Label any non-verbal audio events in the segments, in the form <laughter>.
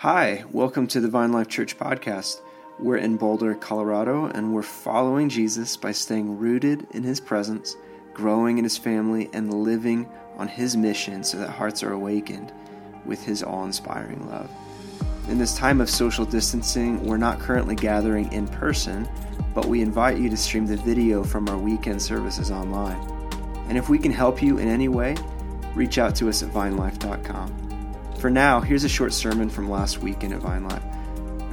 Hi, welcome to the Vine Life Church podcast. We're in Boulder, Colorado, and we're following Jesus by staying rooted in his presence, growing in his family, and living on his mission so that hearts are awakened with his awe inspiring love. In this time of social distancing, we're not currently gathering in person, but we invite you to stream the video from our weekend services online. And if we can help you in any way, reach out to us at vinelife.com. For now, here's a short sermon from last weekend at Vine Life.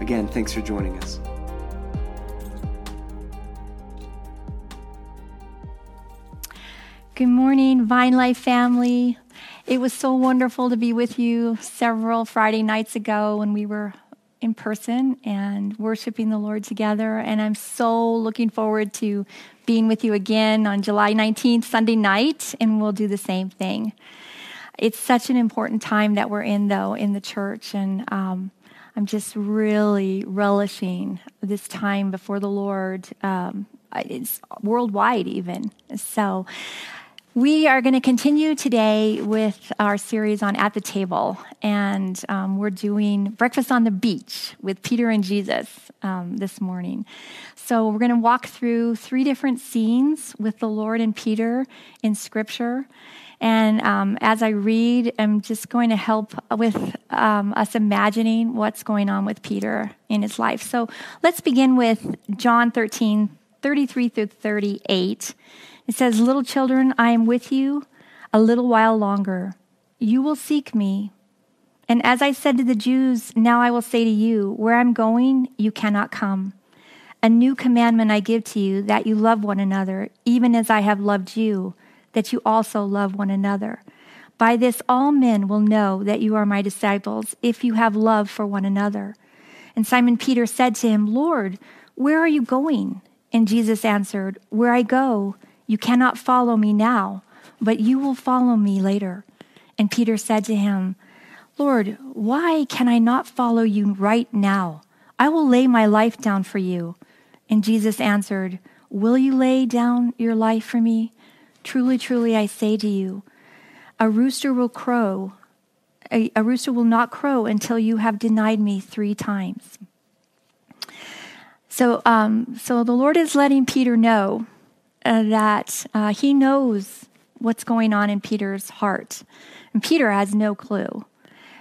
Again, thanks for joining us. Good morning, Vine Life family. It was so wonderful to be with you several Friday nights ago when we were in person and worshiping the Lord together. And I'm so looking forward to being with you again on July 19th, Sunday night, and we'll do the same thing it's such an important time that we're in, though, in the church. And um, I'm just really relishing this time before the Lord. Um, it's worldwide, even. So, we are going to continue today with our series on At the Table, and um, we're doing Breakfast on the Beach with Peter and Jesus um, this morning. So, we're going to walk through three different scenes with the Lord and Peter in Scripture. And um, as I read, I'm just going to help with um, us imagining what's going on with Peter in his life. So let's begin with John 13, 33 through 38. It says, Little children, I am with you a little while longer. You will seek me. And as I said to the Jews, now I will say to you, where I'm going, you cannot come. A new commandment I give to you, that you love one another, even as I have loved you that you also love one another. By this, all men will know that you are my disciples if you have love for one another. And Simon Peter said to him, Lord, where are you going? And Jesus answered, Where I go, you cannot follow me now, but you will follow me later. And Peter said to him, Lord, why can I not follow you right now? I will lay my life down for you. And Jesus answered, Will you lay down your life for me? Truly, truly, I say to you, a rooster will crow. A, a rooster will not crow until you have denied me three times. So, um, so the Lord is letting Peter know uh, that uh, he knows what's going on in Peter's heart. And Peter has no clue.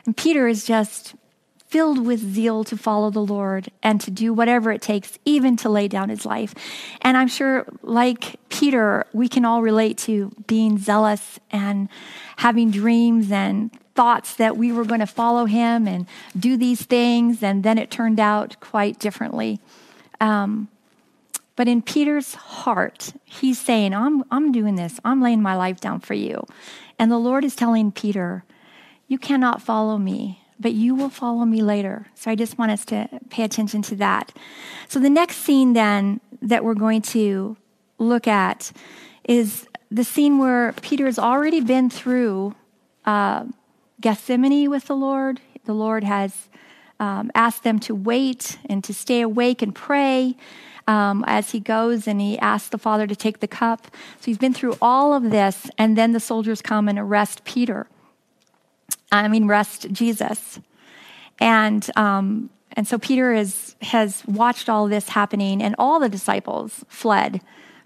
And Peter is just filled with zeal to follow the Lord and to do whatever it takes, even to lay down his life. And I'm sure, like Peter, we can all relate to being zealous and having dreams and thoughts that we were going to follow him and do these things, and then it turned out quite differently. Um, but in Peter's heart, he's saying, I'm, I'm doing this. I'm laying my life down for you. And the Lord is telling Peter, You cannot follow me but you will follow me later. So I just want us to pay attention to that. So the next scene then that we're going to look at is the scene where Peter has already been through uh, Gethsemane with the Lord. The Lord has um, asked them to wait and to stay awake and pray. Um, as he goes and he asks the Father to take the cup. So he's been through all of this, and then the soldiers come and arrest Peter. I mean, rest Jesus. And, um, and so Peter is, has watched all this happening, and all the disciples fled.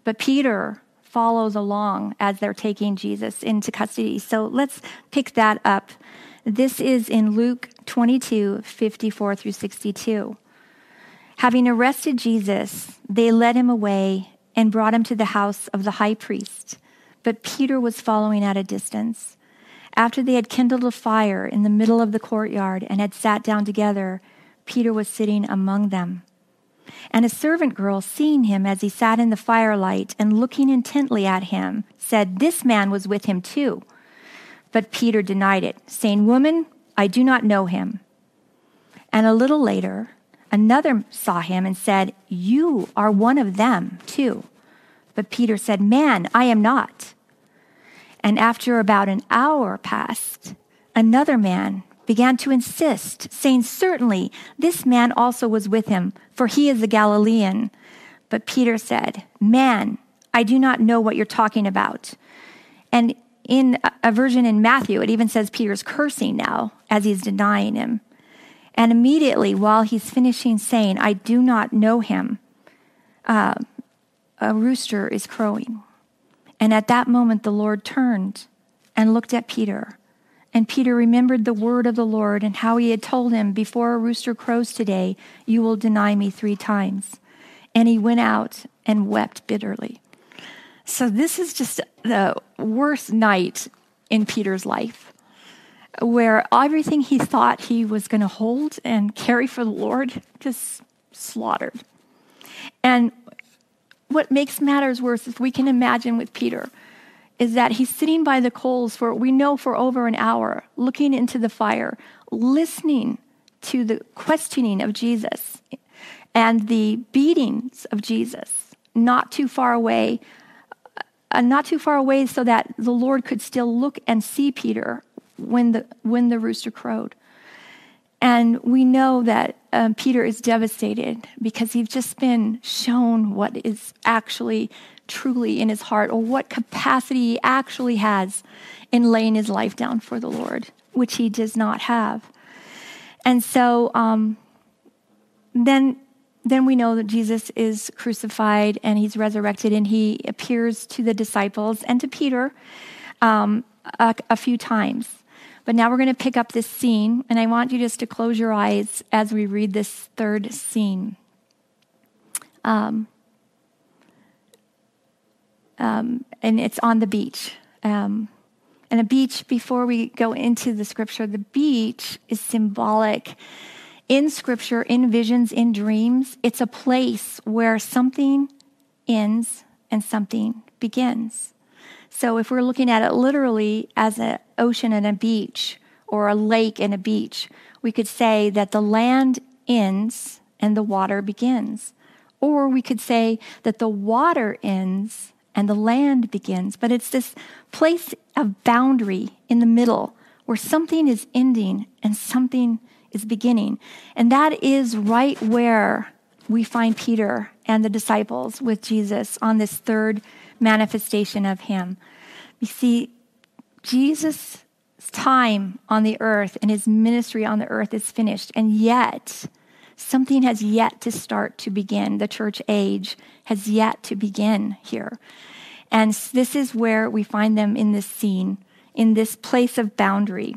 But Peter follows along as they're taking Jesus into custody. So let's pick that up. This is in Luke 22 54 through 62. Having arrested Jesus, they led him away and brought him to the house of the high priest. But Peter was following at a distance. After they had kindled a fire in the middle of the courtyard and had sat down together, Peter was sitting among them. And a servant girl, seeing him as he sat in the firelight and looking intently at him, said, This man was with him too. But Peter denied it, saying, Woman, I do not know him. And a little later, another saw him and said, You are one of them too. But Peter said, Man, I am not. And after about an hour passed, another man began to insist, saying, Certainly, this man also was with him, for he is a Galilean. But Peter said, Man, I do not know what you're talking about. And in a version in Matthew, it even says Peter's cursing now as he's denying him. And immediately, while he's finishing saying, I do not know him, uh, a rooster is crowing. And at that moment, the Lord turned and looked at Peter. And Peter remembered the word of the Lord and how he had told him, Before a rooster crows today, you will deny me three times. And he went out and wept bitterly. So, this is just the worst night in Peter's life, where everything he thought he was going to hold and <laughs> carry for the Lord just slaughtered. And what makes matters worse is we can imagine with Peter is that he's sitting by the coals for we know for over an hour, looking into the fire, listening to the questioning of Jesus and the beatings of Jesus, not too far away, uh, not too far away, so that the Lord could still look and see Peter when the when the rooster crowed. And we know that um, Peter is devastated because he's just been shown what is actually truly in his heart or what capacity he actually has in laying his life down for the Lord, which he does not have. And so um, then, then we know that Jesus is crucified and he's resurrected and he appears to the disciples and to Peter um, a, a few times. But now we're going to pick up this scene, and I want you just to close your eyes as we read this third scene. Um, um, and it's on the beach. Um, and a beach, before we go into the scripture, the beach is symbolic in scripture, in visions, in dreams. It's a place where something ends and something begins. So if we're looking at it literally as an ocean and a beach or a lake and a beach, we could say that the land ends and the water begins. Or we could say that the water ends and the land begins. But it's this place of boundary in the middle where something is ending and something is beginning. And that is right where we find Peter and the disciples with Jesus on this third manifestation of him. You see, Jesus' time on the earth and his ministry on the earth is finished, and yet something has yet to start to begin. The church age has yet to begin here. And this is where we find them in this scene, in this place of boundary.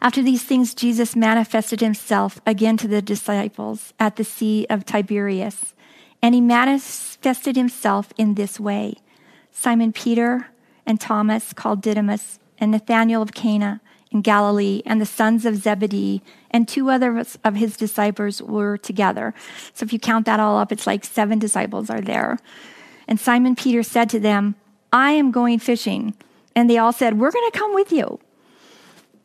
After these things, Jesus manifested himself again to the disciples at the Sea of Tiberias. And he manifested himself in this way Simon Peter and Thomas, called Didymus, and Nathanael of Cana in Galilee, and the sons of Zebedee, and two others of his disciples were together. So if you count that all up, it's like seven disciples are there. And Simon Peter said to them, I am going fishing. And they all said, We're going to come with you.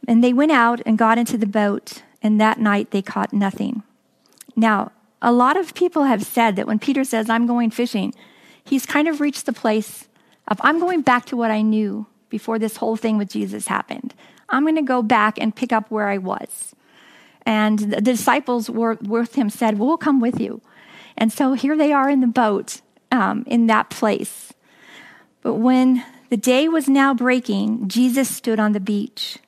And they went out and got into the boat, and that night they caught nothing. Now, a lot of people have said that when Peter says, I'm going fishing, he's kind of reached the place of, I'm going back to what I knew before this whole thing with Jesus happened. I'm going to go back and pick up where I was. And the disciples were with him said, well, We'll come with you. And so here they are in the boat um, in that place. But when the day was now breaking, Jesus stood on the beach.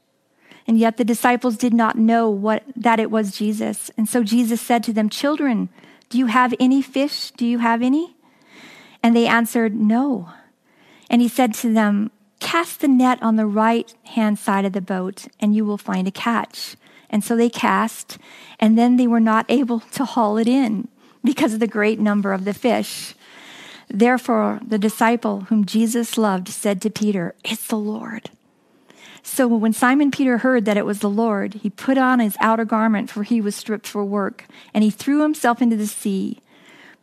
And yet the disciples did not know what, that it was Jesus. And so Jesus said to them, Children, do you have any fish? Do you have any? And they answered, No. And he said to them, Cast the net on the right hand side of the boat, and you will find a catch. And so they cast, and then they were not able to haul it in because of the great number of the fish. Therefore, the disciple whom Jesus loved said to Peter, It's the Lord. So when Simon Peter heard that it was the Lord, he put on his outer garment, for he was stripped for work, and he threw himself into the sea.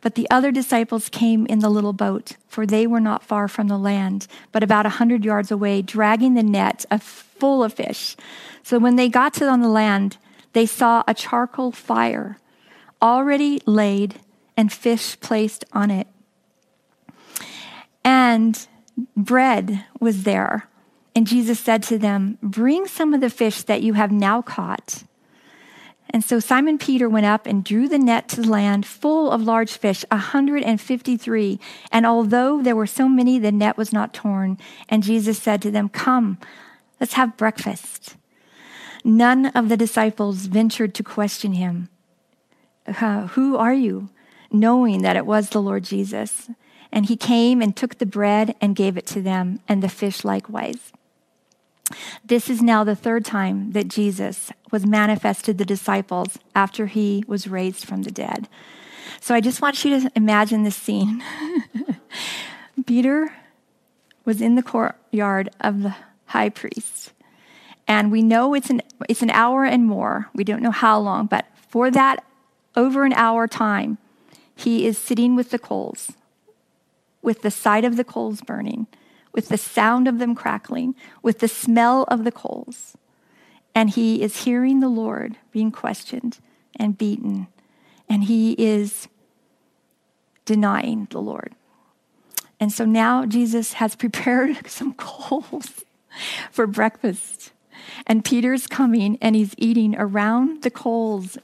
But the other disciples came in the little boat, for they were not far from the land, but about a hundred yards away, dragging the net full of fish. So when they got to on the land, they saw a charcoal fire already laid and fish placed on it. And bread was there. And Jesus said to them, Bring some of the fish that you have now caught. And so Simon Peter went up and drew the net to the land full of large fish, a 153. And although there were so many, the net was not torn. And Jesus said to them, Come, let's have breakfast. None of the disciples ventured to question him. Uh, who are you? Knowing that it was the Lord Jesus. And he came and took the bread and gave it to them, and the fish likewise. This is now the third time that Jesus was manifested to the disciples after he was raised from the dead. So I just want you to imagine this scene. <laughs> Peter was in the courtyard of the high priest. And we know it's an, it's an hour and more. We don't know how long, but for that over an hour time, he is sitting with the coals, with the side of the coals burning, with the sound of them crackling, with the smell of the coals. And he is hearing the Lord being questioned and beaten. And he is denying the Lord. And so now Jesus has <laughs> prepared some coals <laughs> for breakfast. And Peter's coming and he's eating around the coals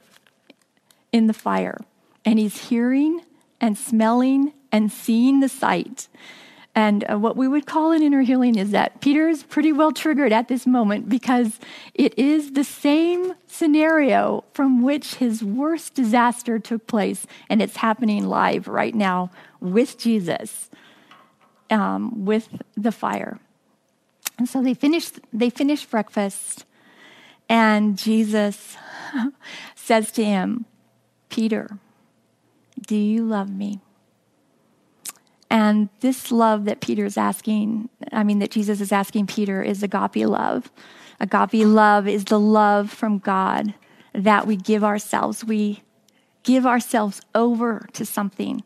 in the fire. And he's hearing and smelling and seeing the sight. And uh, what we would call an inner healing is that Peter is pretty well triggered at this moment because it is the same scenario from which his worst disaster took place, and it's happening live right now with Jesus, um, with the fire. And so they finished, they finished breakfast, and Jesus <laughs> says to him, Peter, do you love me? And this love that Peter is asking, I mean, that Jesus is asking Peter, is agape love. Agape love is the love from God that we give ourselves. We give ourselves over to something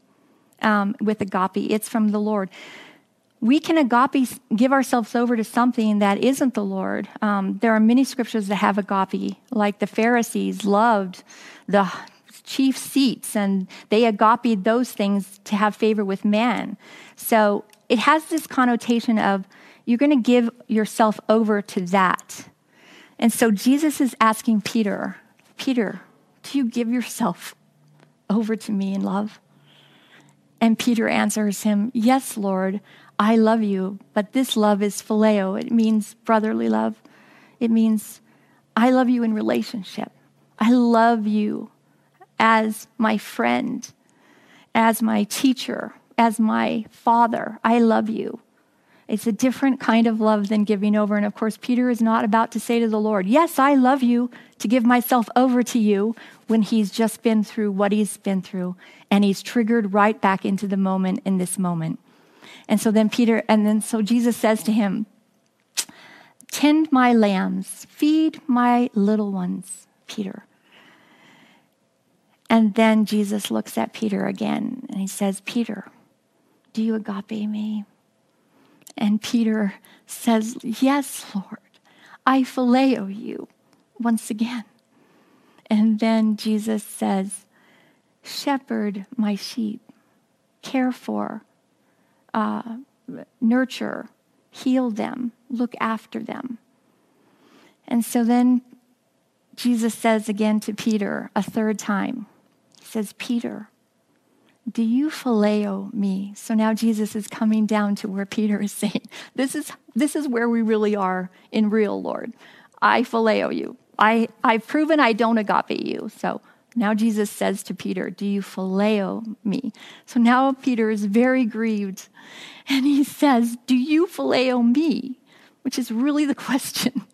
um, with agape, it's from the Lord we can agape, give ourselves over to something that isn't the Lord. Um, there are many scriptures that have agape, like the Pharisees loved the chief seats and they agape those things to have favor with man. So it has this connotation of you're going to give yourself over to that. And so Jesus is asking Peter, Peter, do you give yourself over to me in love? And Peter answers him, Yes, Lord, I love you, but this love is phileo. It means brotherly love. It means I love you in relationship. I love you as my friend, as my teacher, as my father. I love you. It's a different kind of love than giving over. And of course, Peter is not about to say to the Lord, Yes, I love you, to give myself over to you when he's just been through what he's been through. And he's triggered right back into the moment in this moment. And so then Peter, and then so Jesus says to him, Tend my lambs, feed my little ones, Peter. And then Jesus looks at Peter again and he says, Peter, do you agape me? And Peter says, Yes, Lord, I phileo you once again. And then Jesus says, Shepherd my sheep, care for, uh, nurture, heal them, look after them. And so then Jesus says again to Peter a third time, says, Peter, do you phileo me? So now Jesus is coming down to where Peter is saying, This is, this is where we really are in real, Lord. I phileo you. I, I've proven I don't agape you. So now Jesus says to Peter, Do you phileo me? So now Peter is very grieved. And he says, Do you phileo me? Which is really the <laughs> question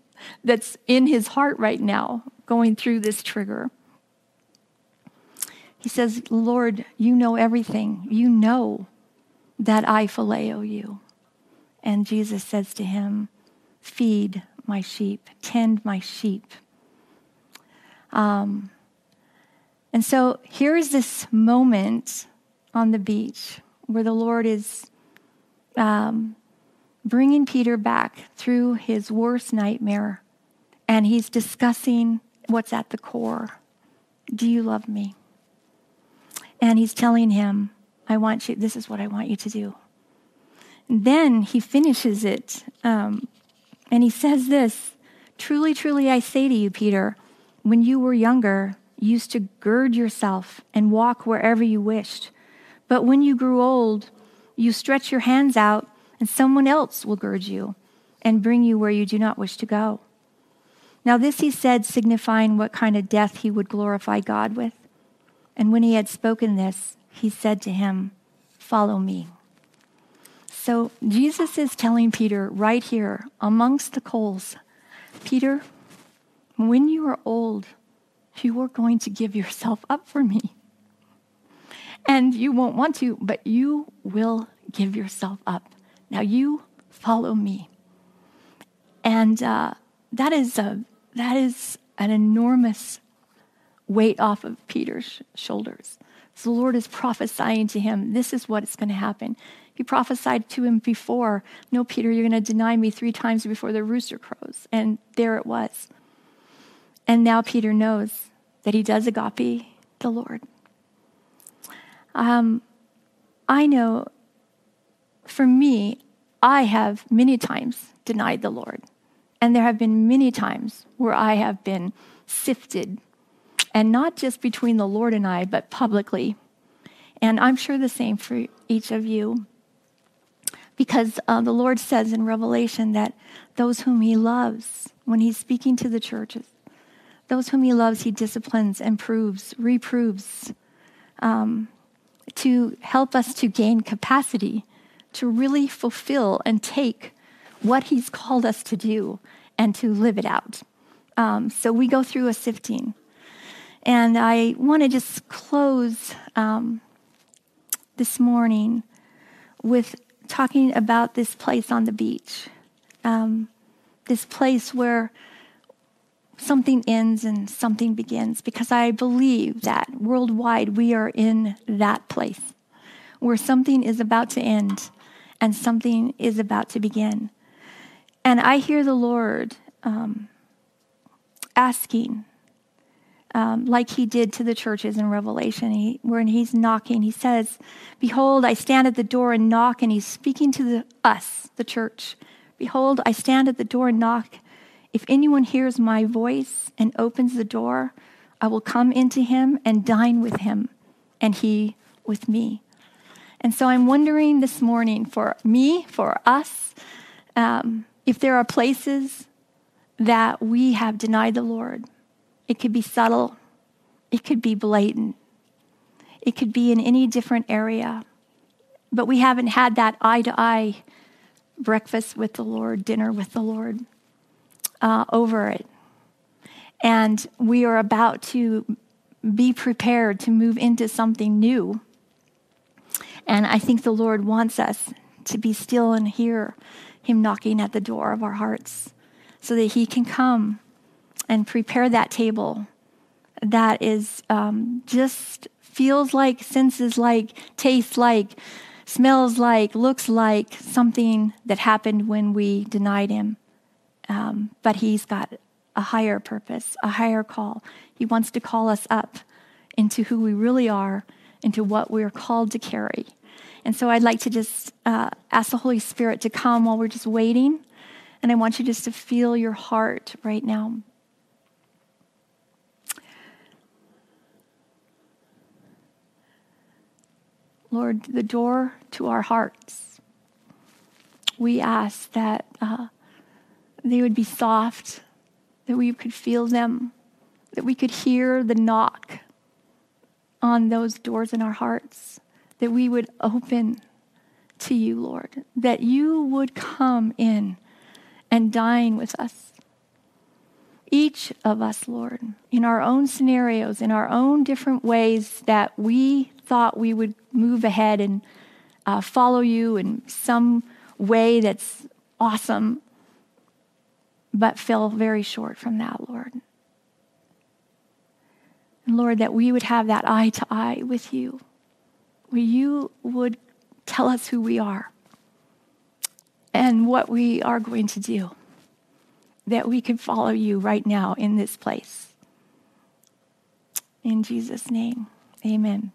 that's in his heart right now, going through this trigger. He says, Lord, you know everything. You know that I phileo you. And Jesus says to him, Feed my sheep, tend my sheep. Um, and so here's this moment on the beach where the Lord is um, bringing Peter back through his worst nightmare, and he's discussing what's at the core. Do you love me? And he's telling him, I want you, this is what I want you to do. And then he finishes it, um, and he says this Truly, truly, I say to you, Peter, when you were younger, you used to gird yourself and walk wherever you wished. But when you grew old, you stretch your hands out, and someone else will gird you and bring you where you do not wish to go. Now, this he said, signifying what kind of death he would glorify God with. And when he had spoken this, he said to him, Follow me. So Jesus is telling Peter right here amongst the coals, Peter, when you are old, you are going to give yourself up for me. And you won't want to, but you will give yourself up. Now you follow me. And uh, that is a that is an enormous weight off of Peter's shoulders. So the Lord is prophesying to him, this is what is going to happen. He prophesied to him before, No, Peter, you're going to deny me three times before the rooster crows. And there it was. And now Peter knows that he does agape the Lord. Um, I know for me, I have many times denied the Lord. And there have been many times where I have been sifted, and not just between the Lord and I, but publicly. And I'm sure the same for each of you. Because uh, the Lord says in Revelation that those whom He loves, when He's speaking to the churches, those whom He loves, He disciplines, and proves, reproves, um, to help us to gain capacity to really fulfill and take what He's called us to do and to live it out. Um, so we go through a sifting. And I want to just close um, this morning with talking about this place on the beach. Um, this place where something ends and something begins, because I believe that worldwide we are in that place where something is about to end and something is about to begin. And I hear the Lord um, asking, um, like he did to the churches in Revelation, he, when he's knocking, he says, Behold, I stand at the door and knock, and he's speaking to the, us, the church. Behold, I stand at the door and knock. If anyone hears my voice and opens the door, I will come into him and dine with him, and he with me. And so I'm wondering this morning for me, for us, um, if there are places that we have denied the Lord, it could be subtle, it could be blatant, it could be in any different area, but we haven't had that eye to eye breakfast with the Lord, dinner with the Lord uh, over it. And we are about to be prepared to move into something new. And I think the Lord wants us to be still and hear him knocking at the door of our hearts so that He can come and prepare that table that is um, just feels like, senses like, tastes like, smells like, looks like something that happened when we denied Him. Um, but He's got a higher purpose, a higher call. He wants to call us up into who we really are, into what we're called to carry. And so I'd like to just uh, ask the Holy Spirit to come while we're just waiting. And I want you just to feel your heart right now. Lord, the door to our hearts. We ask that uh, they would be soft, that we could feel them, that we could hear the knock on those doors in our hearts that we would open to you, Lord, that you would come in and dine with us. Each of us, Lord, in our own scenarios, in our own different ways that we thought we would move ahead and uh, follow you in some way that's awesome, but fell very short from that, Lord. And Lord, that we would have that eye to eye with you where you would tell us who we are and what we are going to do, that we could follow you right now in this place. In Jesus' name, amen.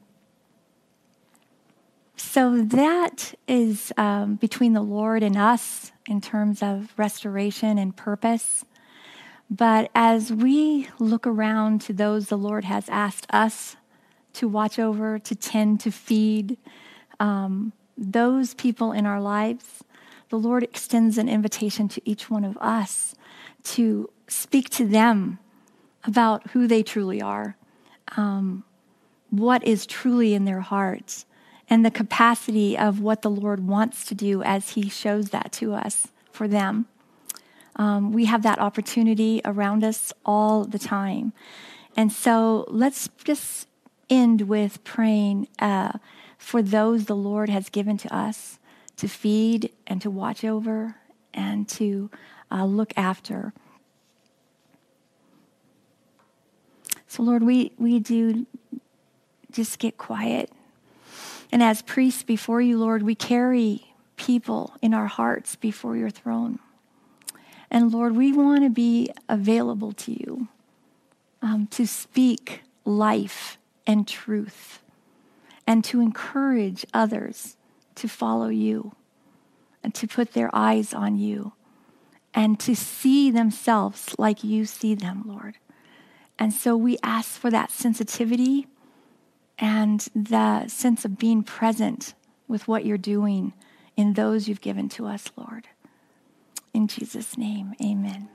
So that is um, between the Lord and us in terms of restoration and purpose. But as we look around to those the Lord has asked us to watch over, to tend, to feed um, those people in our lives, the Lord extends an invitation to each one of us to speak to them about who they truly are, um, what is truly in their hearts, and the capacity of what the Lord wants to do as He shows that to us for them. Um, we have that opportunity around us all the time. And so let's just end with praying uh, for those the Lord has given to us to feed and to watch over and to uh, look after. So, Lord, we, we do just get quiet. And as priests before you, Lord, we carry people in our hearts before your throne. And Lord, we want to be available to you um, to speak life and truth and to encourage others to follow you and to put their eyes on you and to see themselves like you see them, Lord. And so we ask for that sensitivity and the sense of being present with what you're doing in those you've given to us, Lord. In Jesus' name, amen.